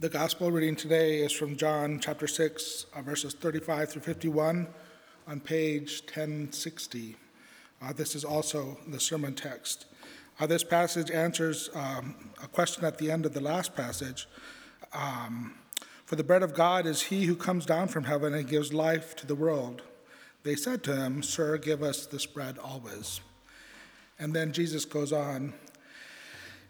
The gospel reading today is from John chapter 6, uh, verses 35 through 51 on page 1060. Uh, this is also the sermon text. Uh, this passage answers um, a question at the end of the last passage. Um, For the bread of God is he who comes down from heaven and gives life to the world. They said to him, Sir, give us this bread always. And then Jesus goes on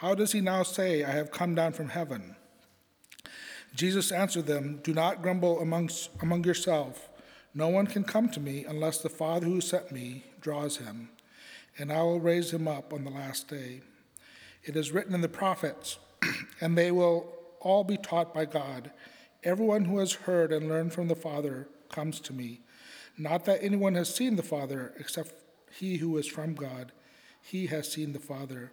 How does he now say, I have come down from heaven? Jesus answered them, Do not grumble amongst, among yourself. No one can come to me unless the Father who sent me draws him, and I will raise him up on the last day. It is written in the prophets, and they will all be taught by God. Everyone who has heard and learned from the Father comes to me. Not that anyone has seen the Father except he who is from God. He has seen the Father.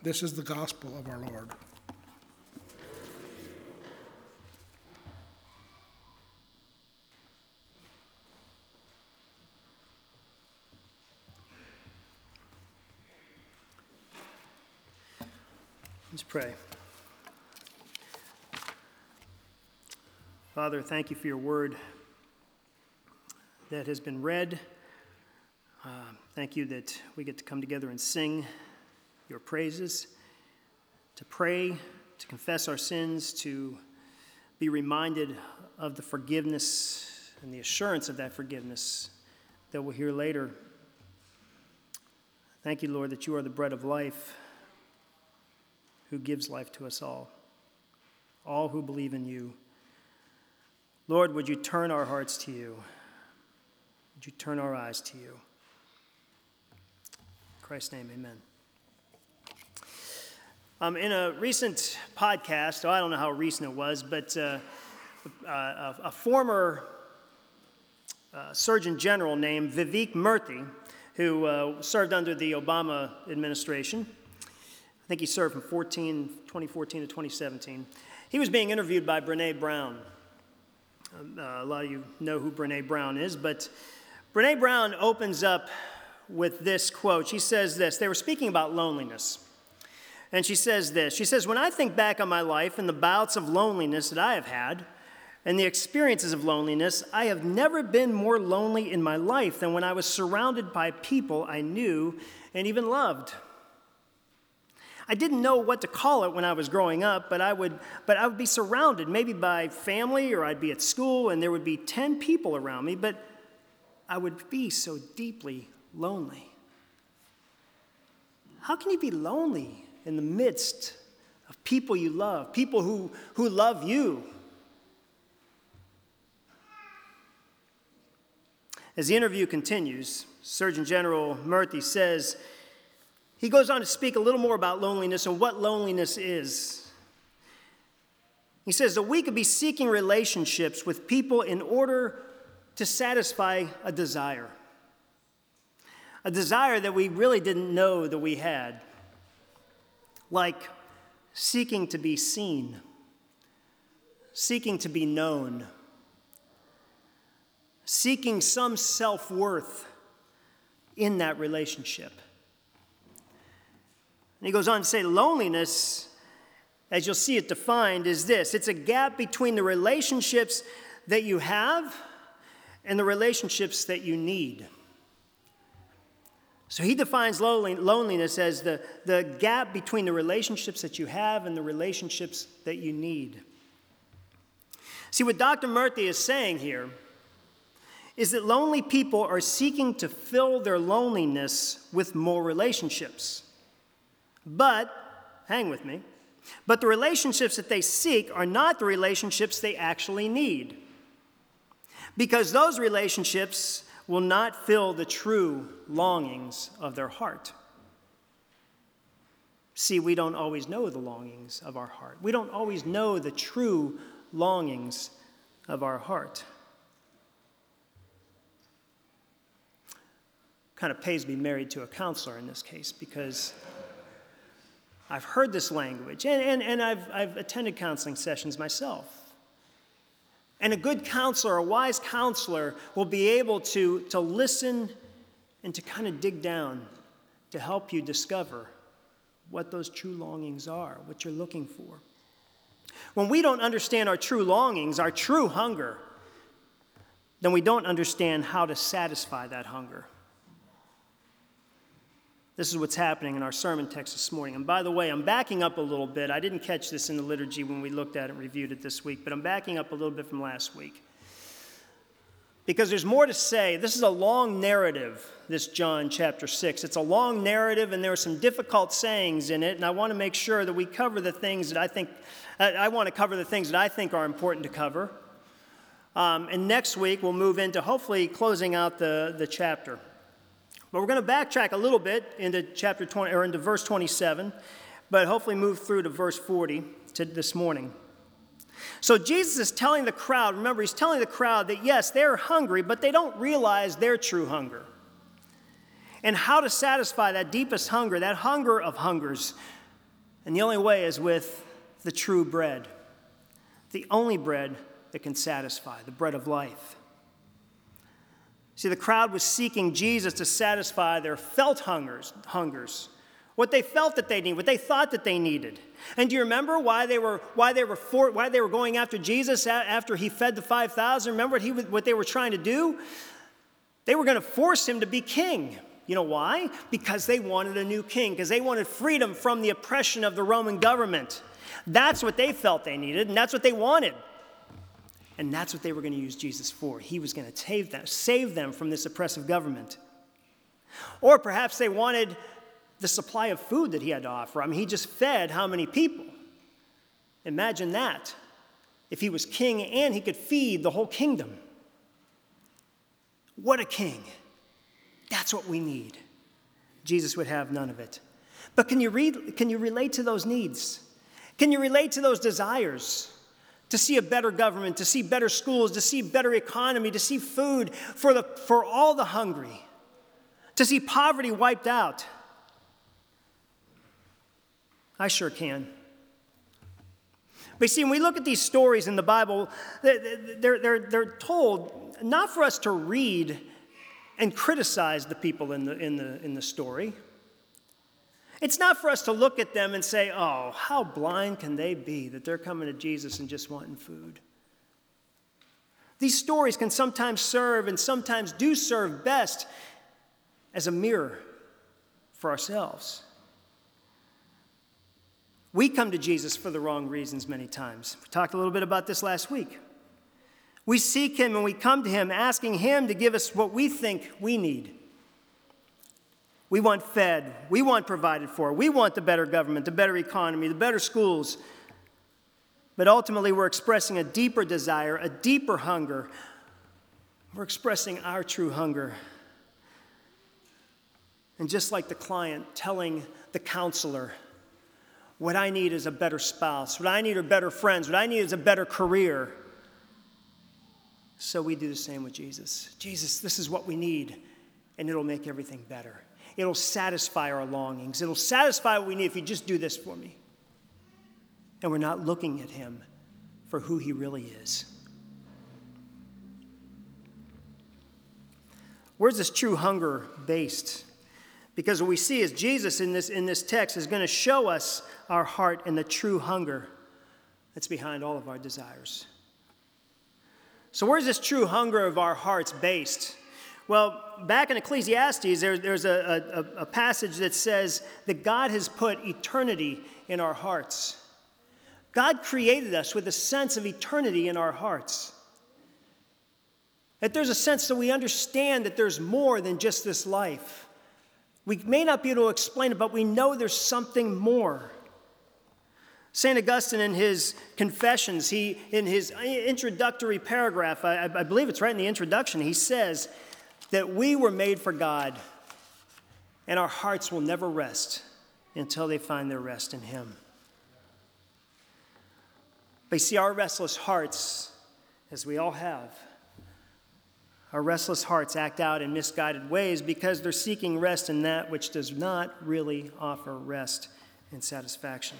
This is the gospel of our Lord. Let's pray. Father, thank you for your word that has been read. Uh, thank you that we get to come together and sing your praises, to pray, to confess our sins, to be reminded of the forgiveness and the assurance of that forgiveness that we'll hear later. Thank you, Lord, that you are the bread of life who gives life to us all, all who believe in you. Lord, would you turn our hearts to you? Would you turn our eyes to you? In Christ's name, amen. Um, in a recent podcast, oh, I don't know how recent it was, but uh, uh, a, a, former uh, Surgeon General named Vivek Murthy, who uh, served under the Obama administration, I think he served from 14, 2014 to 2017, he was being interviewed by Brene Brown. Um, uh, a lot of you know who Brene Brown is, but Brene Brown opens up with this quote. She says this They were speaking about loneliness. And she says this She says, When I think back on my life and the bouts of loneliness that I have had, and the experiences of loneliness, I have never been more lonely in my life than when I was surrounded by people I knew and even loved. I didn't know what to call it when I was growing up, but I would, but I would be surrounded maybe by family or I'd be at school and there would be 10 people around me, but I would be so deeply lonely. How can you be lonely in the midst of people you love, people who, who love you. As the interview continues, Surgeon General Murthy says, he goes on to speak a little more about loneliness and what loneliness is. He says that we could be seeking relationships with people in order to satisfy a desire, a desire that we really didn't know that we had like seeking to be seen, seeking to be known, seeking some self worth in that relationship. And he goes on to say loneliness, as you'll see it defined, is this it's a gap between the relationships that you have and the relationships that you need. So he defines loneliness as the, the gap between the relationships that you have and the relationships that you need. See, what Dr. Murthy is saying here is that lonely people are seeking to fill their loneliness with more relationships. But, hang with me, but the relationships that they seek are not the relationships they actually need. Because those relationships will not fill the true longings of their heart. See, we don't always know the longings of our heart. We don't always know the true longings of our heart. Kind of pays me married to a counselor in this case because I've heard this language and, and, and I've, I've attended counseling sessions myself. And a good counselor, a wise counselor, will be able to, to listen and to kind of dig down to help you discover what those true longings are, what you're looking for. When we don't understand our true longings, our true hunger, then we don't understand how to satisfy that hunger. This is what's happening in our sermon text this morning. And by the way, I'm backing up a little bit. I didn't catch this in the liturgy when we looked at it and reviewed it this week, but I'm backing up a little bit from last week. Because there's more to say. This is a long narrative, this John chapter 6. It's a long narrative, and there are some difficult sayings in it, and I want to make sure that we cover the things that I think, I want to cover the things that I think are important to cover. Um, and next week, we'll move into hopefully closing out the, the chapter. But we're going to backtrack a little bit into chapter 20 or into verse 27, but hopefully move through to verse 40 to this morning. So Jesus is telling the crowd, remember, he's telling the crowd that yes, they're hungry, but they don't realize their true hunger. And how to satisfy that deepest hunger, that hunger of hungers. And the only way is with the true bread, the only bread that can satisfy, the bread of life. See, the crowd was seeking Jesus to satisfy their felt hungers, hungers, what they felt that they needed, what they thought that they needed. And do you remember why they were why they were for, why they were going after Jesus after he fed the five thousand? Remember what he what they were trying to do? They were going to force him to be king. You know why? Because they wanted a new king, because they wanted freedom from the oppression of the Roman government. That's what they felt they needed, and that's what they wanted. And that's what they were going to use Jesus for. He was going to save them, save them from this oppressive government. Or perhaps they wanted the supply of food that he had to offer. I mean, he just fed how many people? Imagine that. If he was king and he could feed the whole kingdom. What a king. That's what we need. Jesus would have none of it. But can you, read, can you relate to those needs? Can you relate to those desires? To see a better government, to see better schools, to see better economy, to see food for, the, for all the hungry, to see poverty wiped out. I sure can. But see, when we look at these stories in the Bible, they're, they're, they're told not for us to read and criticize the people in the, in the, in the story. It's not for us to look at them and say, oh, how blind can they be that they're coming to Jesus and just wanting food? These stories can sometimes serve and sometimes do serve best as a mirror for ourselves. We come to Jesus for the wrong reasons many times. We talked a little bit about this last week. We seek Him and we come to Him asking Him to give us what we think we need. We want fed. We want provided for. We want the better government, the better economy, the better schools. But ultimately, we're expressing a deeper desire, a deeper hunger. We're expressing our true hunger. And just like the client telling the counselor, what I need is a better spouse, what I need are better friends, what I need is a better career. So we do the same with Jesus. Jesus, this is what we need, and it'll make everything better. It'll satisfy our longings. It'll satisfy what we need if you just do this for me. And we're not looking at him for who he really is. Where's this true hunger based? Because what we see is Jesus in this, in this text is going to show us our heart and the true hunger that's behind all of our desires. So, where's this true hunger of our hearts based? Well, back in Ecclesiastes, there, there's a, a, a passage that says that God has put eternity in our hearts. God created us with a sense of eternity in our hearts. That there's a sense that we understand that there's more than just this life. We may not be able to explain it, but we know there's something more. St. Augustine, in his Confessions, he, in his introductory paragraph, I, I believe it's right in the introduction, he says that we were made for God and our hearts will never rest until they find their rest in Him. But you see, our restless hearts, as we all have, our restless hearts act out in misguided ways because they're seeking rest in that which does not really offer rest and satisfaction.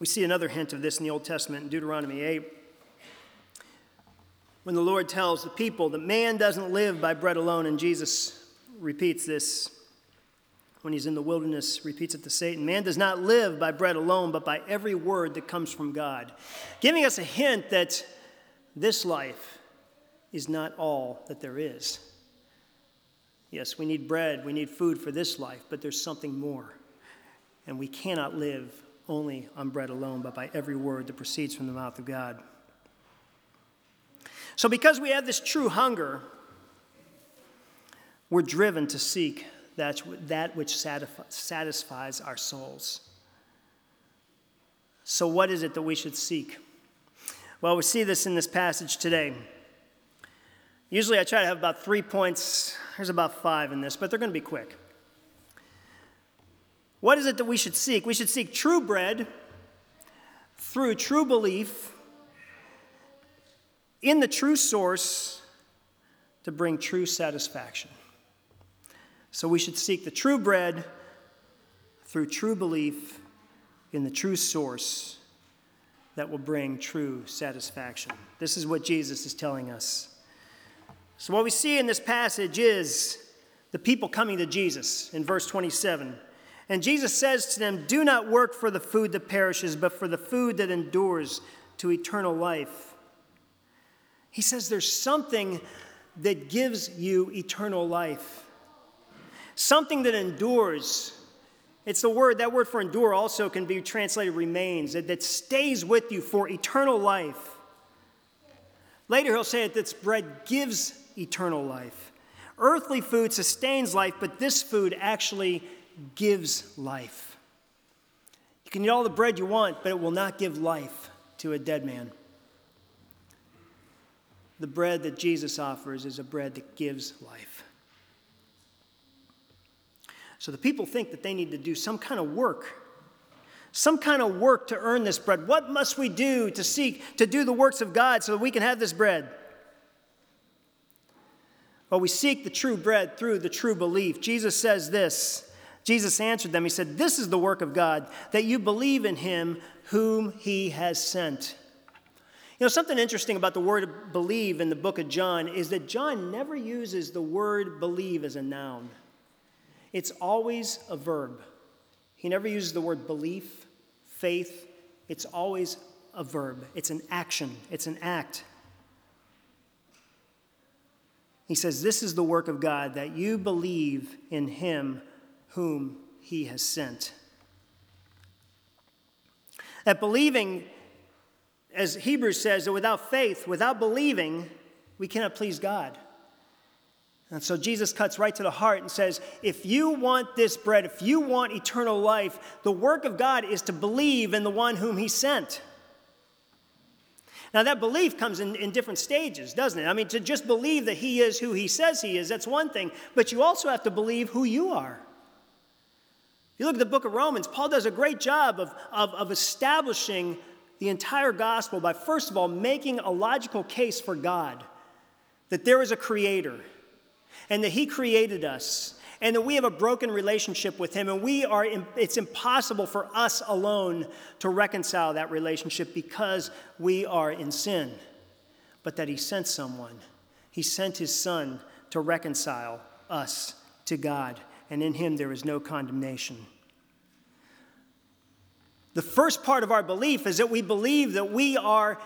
We see another hint of this in the Old Testament in Deuteronomy 8. When the Lord tells the people that man doesn't live by bread alone, and Jesus repeats this when he's in the wilderness, repeats it to Satan Man does not live by bread alone, but by every word that comes from God. Giving us a hint that this life is not all that there is. Yes, we need bread, we need food for this life, but there's something more. And we cannot live only on bread alone, but by every word that proceeds from the mouth of God. So, because we have this true hunger, we're driven to seek that, that which satisfies our souls. So, what is it that we should seek? Well, we see this in this passage today. Usually, I try to have about three points. There's about five in this, but they're going to be quick. What is it that we should seek? We should seek true bread through true belief in the true source to bring true satisfaction. So we should seek the true bread through true belief in the true source that will bring true satisfaction. This is what Jesus is telling us. So, what we see in this passage is the people coming to Jesus in verse 27. And Jesus says to them, Do not work for the food that perishes, but for the food that endures to eternal life. He says there's something that gives you eternal life, something that endures. It's the word, that word for endure also can be translated remains, that, that stays with you for eternal life. Later, he'll say that this bread gives eternal life. Earthly food sustains life, but this food actually gives life. You can eat all the bread you want, but it will not give life to a dead man. The bread that Jesus offers is a bread that gives life. So the people think that they need to do some kind of work, some kind of work to earn this bread. What must we do to seek to do the works of God so that we can have this bread? Well, we seek the true bread through the true belief. Jesus says this Jesus answered them, He said, This is the work of God, that you believe in Him whom He has sent. You know, something interesting about the word believe in the book of John is that John never uses the word believe as a noun, it's always a verb. He never uses the word belief, faith, it's always a verb, it's an action, it's an act. He says, This is the work of God, that you believe in Him whom he has sent. That believing, as Hebrews says, that without faith, without believing, we cannot please God. And so Jesus cuts right to the heart and says, If you want this bread, if you want eternal life, the work of God is to believe in the one whom he sent. Now, that belief comes in, in different stages, doesn't it? I mean, to just believe that he is who he says he is, that's one thing, but you also have to believe who you are. You look at the book of Romans, Paul does a great job of, of, of establishing the entire gospel by, first of all, making a logical case for God that there is a creator and that he created us and that we have a broken relationship with him and we are it's impossible for us alone to reconcile that relationship because we are in sin. But that he sent someone. He sent his son to reconcile us to god and in him there is no condemnation the first part of our belief is that we believe that we are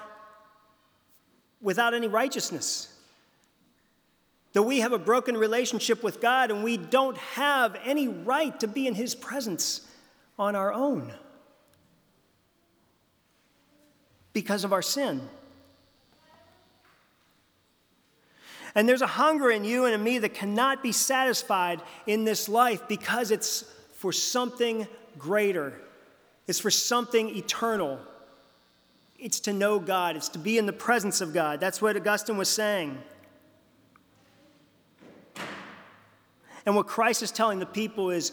without any righteousness that we have a broken relationship with God and we don't have any right to be in His presence on our own because of our sin. And there's a hunger in you and in me that cannot be satisfied in this life because it's for something greater. It's for something eternal. It's to know God, it's to be in the presence of God. That's what Augustine was saying. And what Christ is telling the people is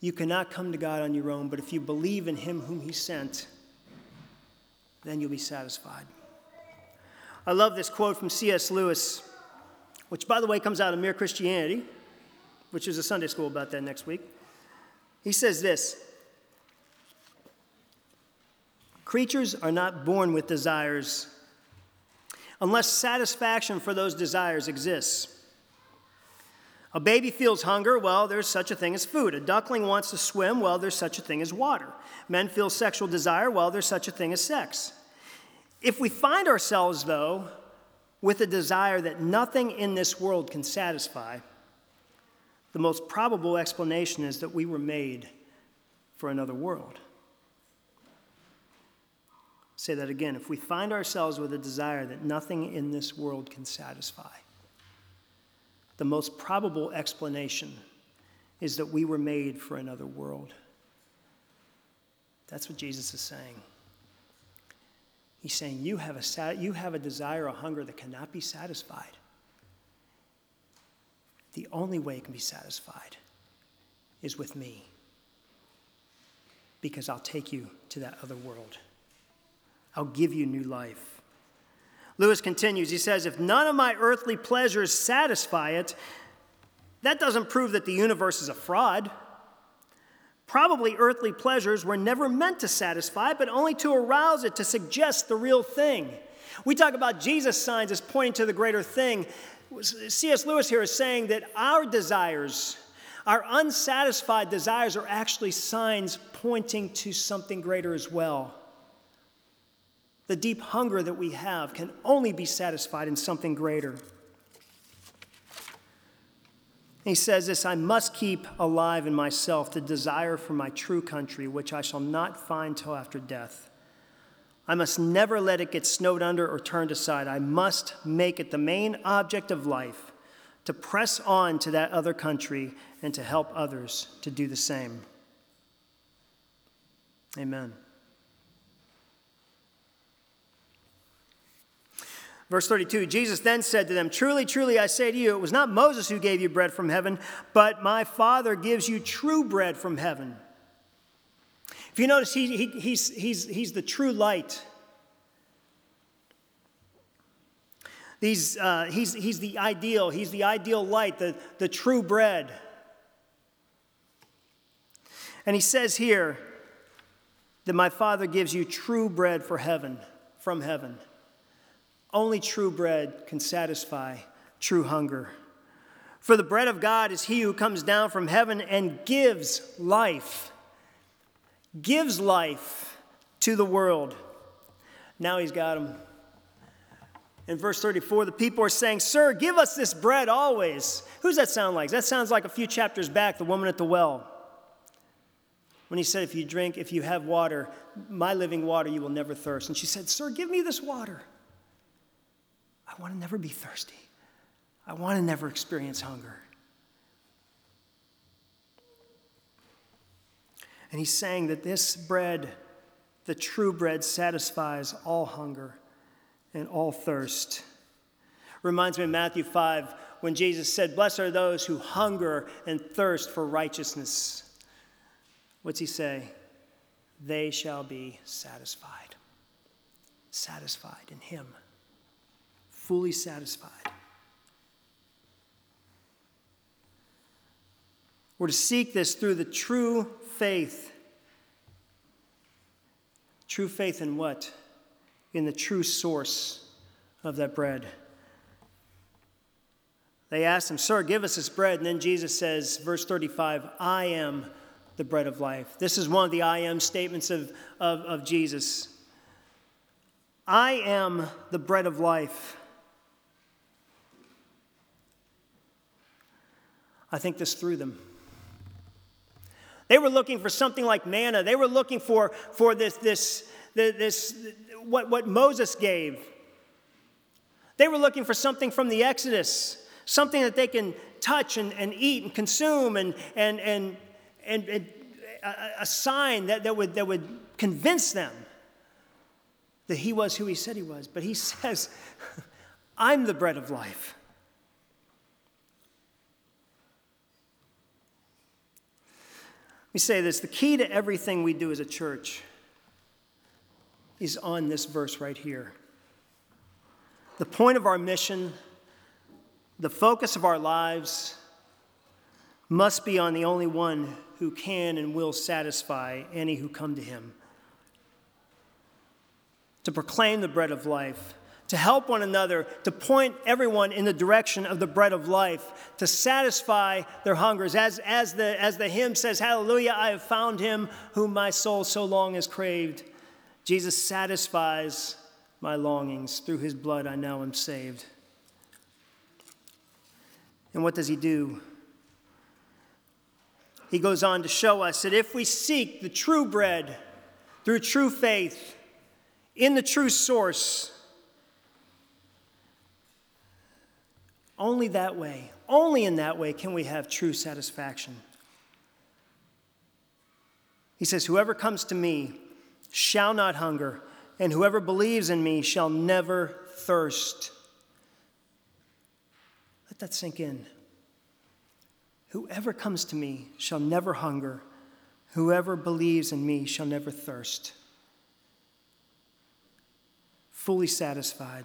you cannot come to God on your own, but if you believe in Him whom He sent, then you'll be satisfied. I love this quote from C.S. Lewis, which, by the way, comes out of Mere Christianity, which is a Sunday school about that next week. He says this Creatures are not born with desires unless satisfaction for those desires exists. A baby feels hunger, well, there's such a thing as food. A duckling wants to swim, well, there's such a thing as water. Men feel sexual desire, well, there's such a thing as sex. If we find ourselves, though, with a desire that nothing in this world can satisfy, the most probable explanation is that we were made for another world. Say that again. If we find ourselves with a desire that nothing in this world can satisfy, the most probable explanation is that we were made for another world. That's what Jesus is saying. He's saying, You have a, you have a desire, a hunger that cannot be satisfied. The only way it can be satisfied is with me, because I'll take you to that other world. I'll give you new life. Lewis continues, he says, If none of my earthly pleasures satisfy it, that doesn't prove that the universe is a fraud. Probably earthly pleasures were never meant to satisfy, but only to arouse it, to suggest the real thing. We talk about Jesus' signs as pointing to the greater thing. C.S. Lewis here is saying that our desires, our unsatisfied desires, are actually signs pointing to something greater as well. The deep hunger that we have can only be satisfied in something greater. He says this I must keep alive in myself the desire for my true country, which I shall not find till after death. I must never let it get snowed under or turned aside. I must make it the main object of life to press on to that other country and to help others to do the same. Amen. Verse 32 Jesus then said to them, Truly, truly, I say to you, it was not Moses who gave you bread from heaven, but my Father gives you true bread from heaven. If you notice, he, he, he's, he's, he's the true light. These, uh, he's, he's the ideal, he's the ideal light, the, the true bread. And he says here that my Father gives you true bread for heaven, from heaven. Only true bread can satisfy true hunger. For the bread of God is he who comes down from heaven and gives life, gives life to the world. Now he's got him. In verse 34, the people are saying, Sir, give us this bread always. Who's that sound like? That sounds like a few chapters back, the woman at the well. When he said, If you drink, if you have water, my living water, you will never thirst. And she said, Sir, give me this water. I want to never be thirsty. I want to never experience hunger. And he's saying that this bread, the true bread, satisfies all hunger and all thirst. Reminds me of Matthew 5 when Jesus said, Blessed are those who hunger and thirst for righteousness. What's he say? They shall be satisfied. Satisfied in him fully satisfied. We're to seek this through the true faith. True faith in what? In the true source of that bread. They asked him, Sir, give us this bread. And then Jesus says, verse 35, I am the bread of life. This is one of the I am statements of, of, of Jesus. I am the bread of life. I think this threw them. They were looking for something like manna. They were looking for, for this, this, this, what, what Moses gave. They were looking for something from the Exodus something that they can touch and, and eat and consume, and, and, and, and, and a, a sign that, that, would, that would convince them that he was who he said he was. But he says, I'm the bread of life. Me say this the key to everything we do as a church is on this verse right here. The point of our mission the focus of our lives must be on the only one who can and will satisfy any who come to him. To proclaim the bread of life, to help one another, to point everyone in the direction of the bread of life, to satisfy their hungers. As, as, the, as the hymn says, Hallelujah, I have found him whom my soul so long has craved. Jesus satisfies my longings. Through his blood, I now am saved. And what does he do? He goes on to show us that if we seek the true bread through true faith in the true source, only that way, only in that way can we have true satisfaction. He says, Whoever comes to me shall not hunger, and whoever believes in me shall never thirst. Let that sink in. Whoever comes to me shall never hunger. Whoever believes in me shall never thirst. Fully satisfied.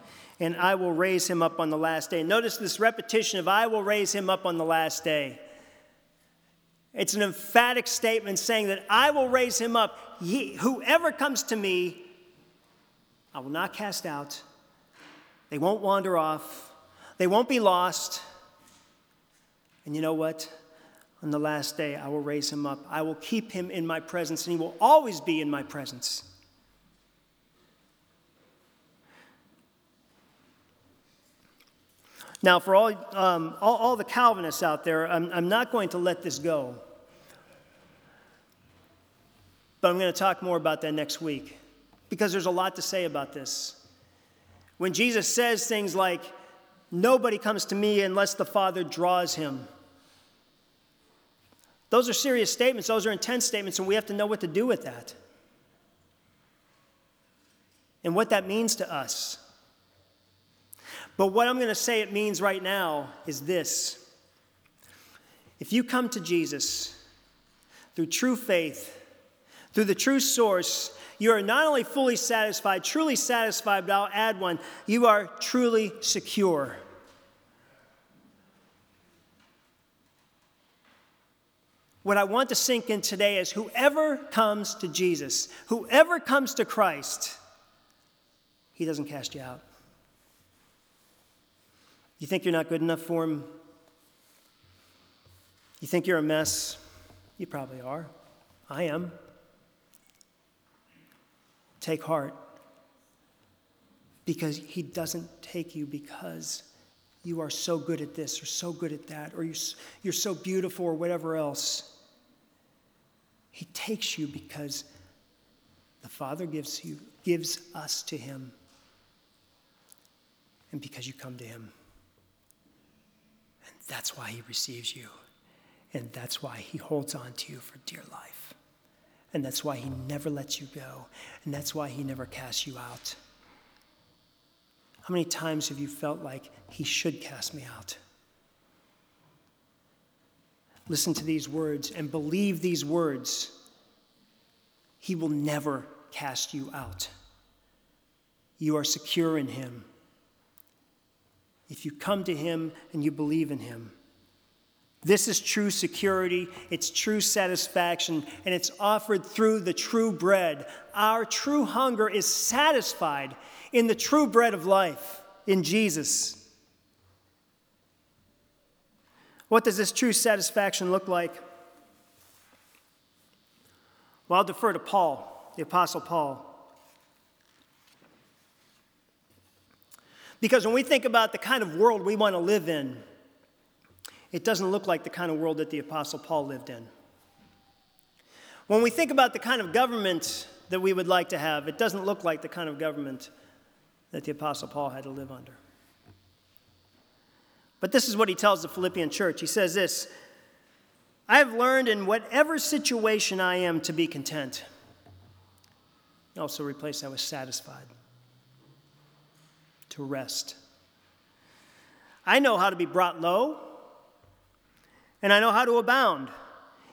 and I will raise him up on the last day. Notice this repetition of I will raise him up on the last day. It's an emphatic statement saying that I will raise him up. Whoever comes to me, I will not cast out. They won't wander off. They won't be lost. And you know what? On the last day, I will raise him up. I will keep him in my presence, and he will always be in my presence. Now, for all, um, all, all, the Calvinists out there, I'm, I'm not going to let this go. But I'm going to talk more about that next week because there's a lot to say about this. When Jesus says things like, Nobody comes to me unless the Father draws him. Those are serious statements, those are intense statements, and we have to know what to do with that. And what that means to us. But what I'm going to say it means right now is this if you come to Jesus through true faith, through the true source, you are not only fully satisfied, truly satisfied, but I'll add one you are truly secure. What I want to sink in today is whoever comes to Jesus, whoever comes to Christ, he doesn't cast you out. You think you're not good enough for him? You think you're a mess? You probably are. I am. Take heart. Because he doesn't take you because you are so good at this or so good at that or you're, so beautiful or whatever else. He takes you because the Father gives, you, gives us to Him and because you come to Him. That's why He receives you. And that's why he holds on to you for dear life. And that's why he never lets you go. And that's why he never casts you out. How many times have you felt like he should cast me out? Listen to these words and believe these words. He will never cast you out. You are secure in him. If you come to him and you believe in him, this is true security, it's true satisfaction, and it's offered through the true bread. Our true hunger is satisfied in the true bread of life, in Jesus. What does this true satisfaction look like? Well, I'll defer to Paul, the Apostle Paul. Because when we think about the kind of world we want to live in, it doesn't look like the kind of world that the Apostle Paul lived in. When we think about the kind of government that we would like to have, it doesn't look like the kind of government that the Apostle Paul had to live under. But this is what he tells the Philippian church. He says this I have learned in whatever situation I am to be content. Also replace that with satisfied, to rest. I know how to be brought low and I know how to abound.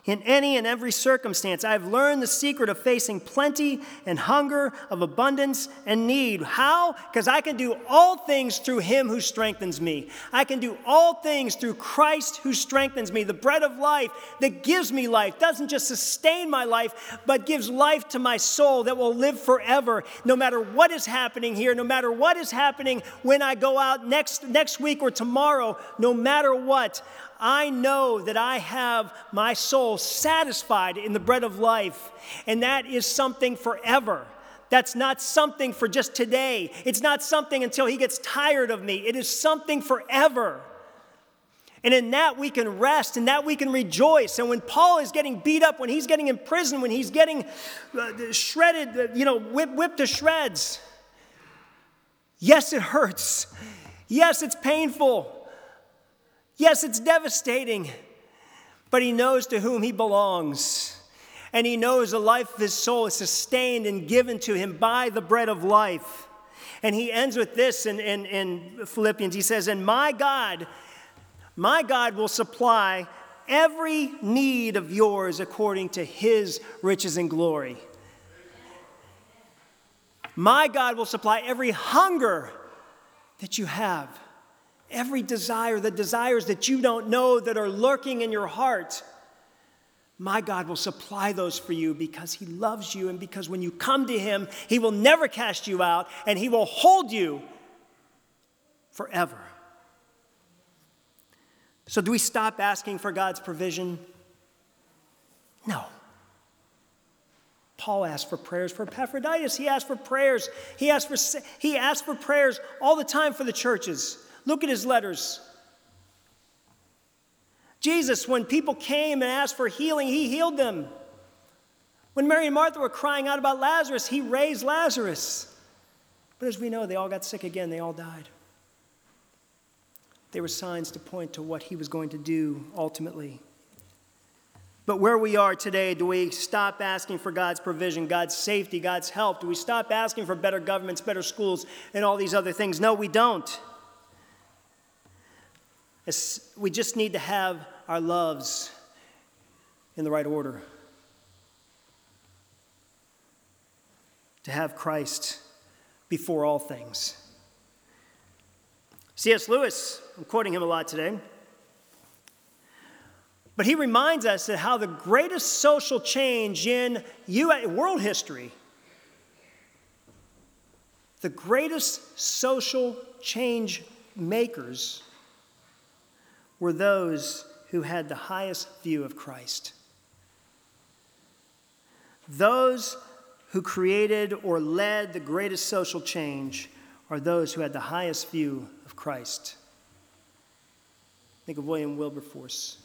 In any and every circumstance, I've learned the secret of facing plenty and hunger, of abundance and need. How? Because I can do all things through Him who strengthens me. I can do all things through Christ who strengthens me. The bread of life that gives me life doesn't just sustain my life, but gives life to my soul that will live forever, no matter what is happening here, no matter what is happening when I go out next, next week or tomorrow, no matter what. I know that I have my soul satisfied in the bread of life, and that is something forever. That's not something for just today. It's not something until he gets tired of me. It is something forever. And in that we can rest, and that we can rejoice. And when Paul is getting beat up, when he's getting in prison, when he's getting uh, shredded, uh, you know, whip, whipped to shreds, yes, it hurts. Yes, it's painful. Yes, it's devastating, but he knows to whom he belongs. And he knows the life of his soul is sustained and given to him by the bread of life. And he ends with this in, in, in Philippians. He says, And my God, my God will supply every need of yours according to his riches and glory. My God will supply every hunger that you have every desire, the desires that you don't know that are lurking in your heart, my God will supply those for you because He loves you and because when you come to Him, He will never cast you out and He will hold you forever. So, do we stop asking for God's provision? No. Paul asked for prayers for Epaphroditus. He asked for prayers. He asked for, he asked for prayers all the time for the churches. Look at his letters. Jesus, when people came and asked for healing, he healed them. When Mary and Martha were crying out about Lazarus, he raised Lazarus. But as we know, they all got sick again, they all died. They were signs to point to what he was going to do ultimately. But where we are today, do we stop asking for God's provision, God's safety, God's help? Do we stop asking for better governments, better schools, and all these other things? No, we don't we just need to have our loves in the right order. To have Christ before all things. C.S. Lewis, I'm quoting him a lot today, but he reminds us that how the greatest social change in world history, the greatest social change makers were those who had the highest view of Christ. Those who created or led the greatest social change are those who had the highest view of Christ. Think of William Wilberforce.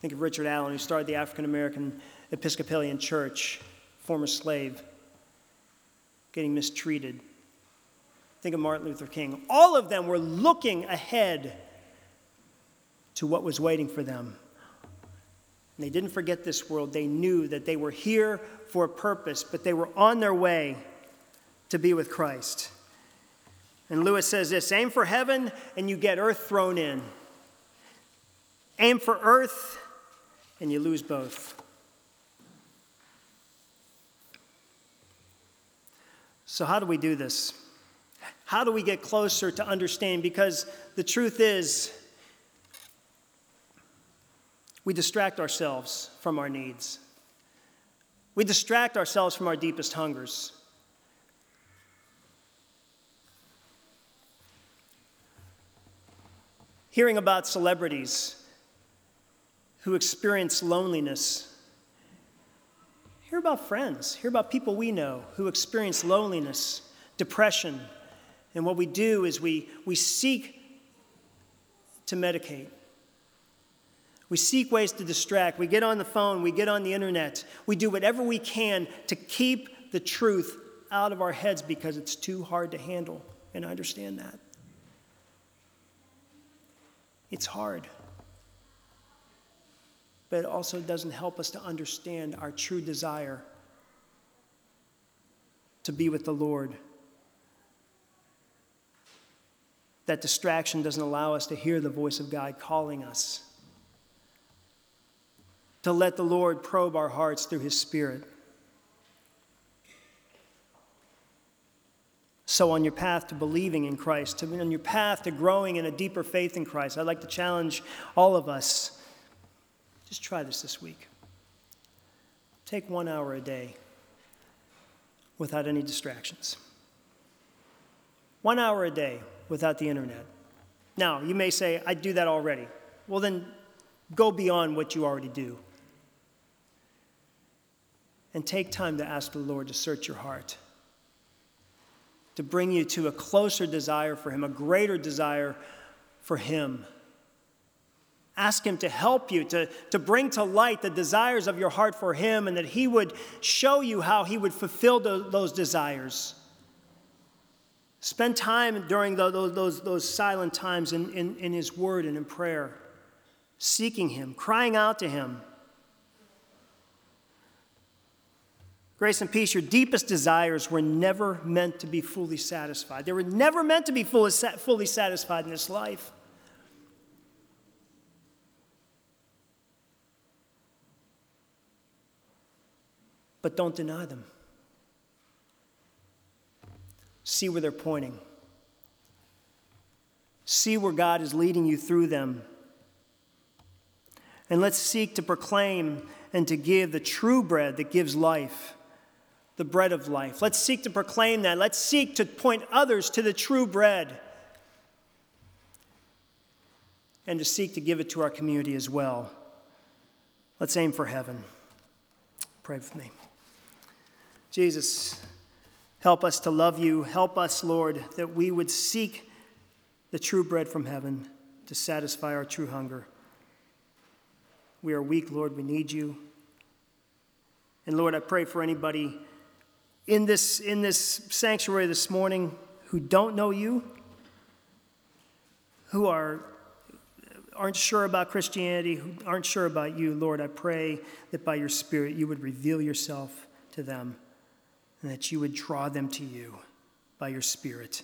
Think of Richard Allen, who started the African American Episcopalian Church, former slave, getting mistreated. Think of Martin Luther King. All of them were looking ahead to what was waiting for them. And they didn't forget this world. They knew that they were here for a purpose, but they were on their way to be with Christ. And Lewis says this aim for heaven, and you get earth thrown in. Aim for earth, and you lose both. So, how do we do this? How do we get closer to understanding? Because the truth is, we distract ourselves from our needs. We distract ourselves from our deepest hungers. Hearing about celebrities who experience loneliness. Hear about friends, hear about people we know who experience loneliness, depression. And what we do is we, we seek to medicate. We seek ways to distract. We get on the phone, we get on the internet. We do whatever we can to keep the truth out of our heads because it's too hard to handle. And I understand that. It's hard. But it also doesn't help us to understand our true desire to be with the Lord. That distraction doesn't allow us to hear the voice of God calling us to let the Lord probe our hearts through His Spirit. So, on your path to believing in Christ, to, on your path to growing in a deeper faith in Christ, I'd like to challenge all of us. Just try this this week. Take one hour a day without any distractions. One hour a day without the internet. Now, you may say, I do that already. Well, then go beyond what you already do and take time to ask the Lord to search your heart, to bring you to a closer desire for Him, a greater desire for Him. Ask Him to help you, to, to bring to light the desires of your heart for Him, and that He would show you how He would fulfill the, those desires. Spend time during the, those, those, those silent times in, in, in His Word and in prayer, seeking Him, crying out to Him. Grace and peace, your deepest desires were never meant to be fully satisfied. They were never meant to be fully, satisfied in this life. But don't deny them. See where they're pointing. See where God is leading you through them. And let's seek to proclaim and to give the true bread that gives life the bread of life. Let's seek to proclaim that. Let's seek to point others to the true bread and to seek to give it to our community as well. Let's aim for heaven. Pray with me. Jesus, help us to love you. Help us, Lord, that we would seek the true bread from heaven to satisfy our true hunger. We are weak, Lord. We need you. And Lord, I pray for anybody in this, in this sanctuary this morning who don't know you, who are, aren't sure about Christianity, who aren't sure about you, Lord, I pray that by your Spirit you would reveal yourself to them and that you would draw them to you by your Spirit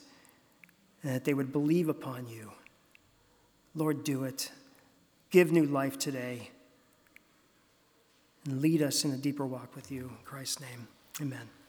and that they would believe upon you. Lord, do it. Give new life today and lead us in a deeper walk with you. In Christ's name, amen.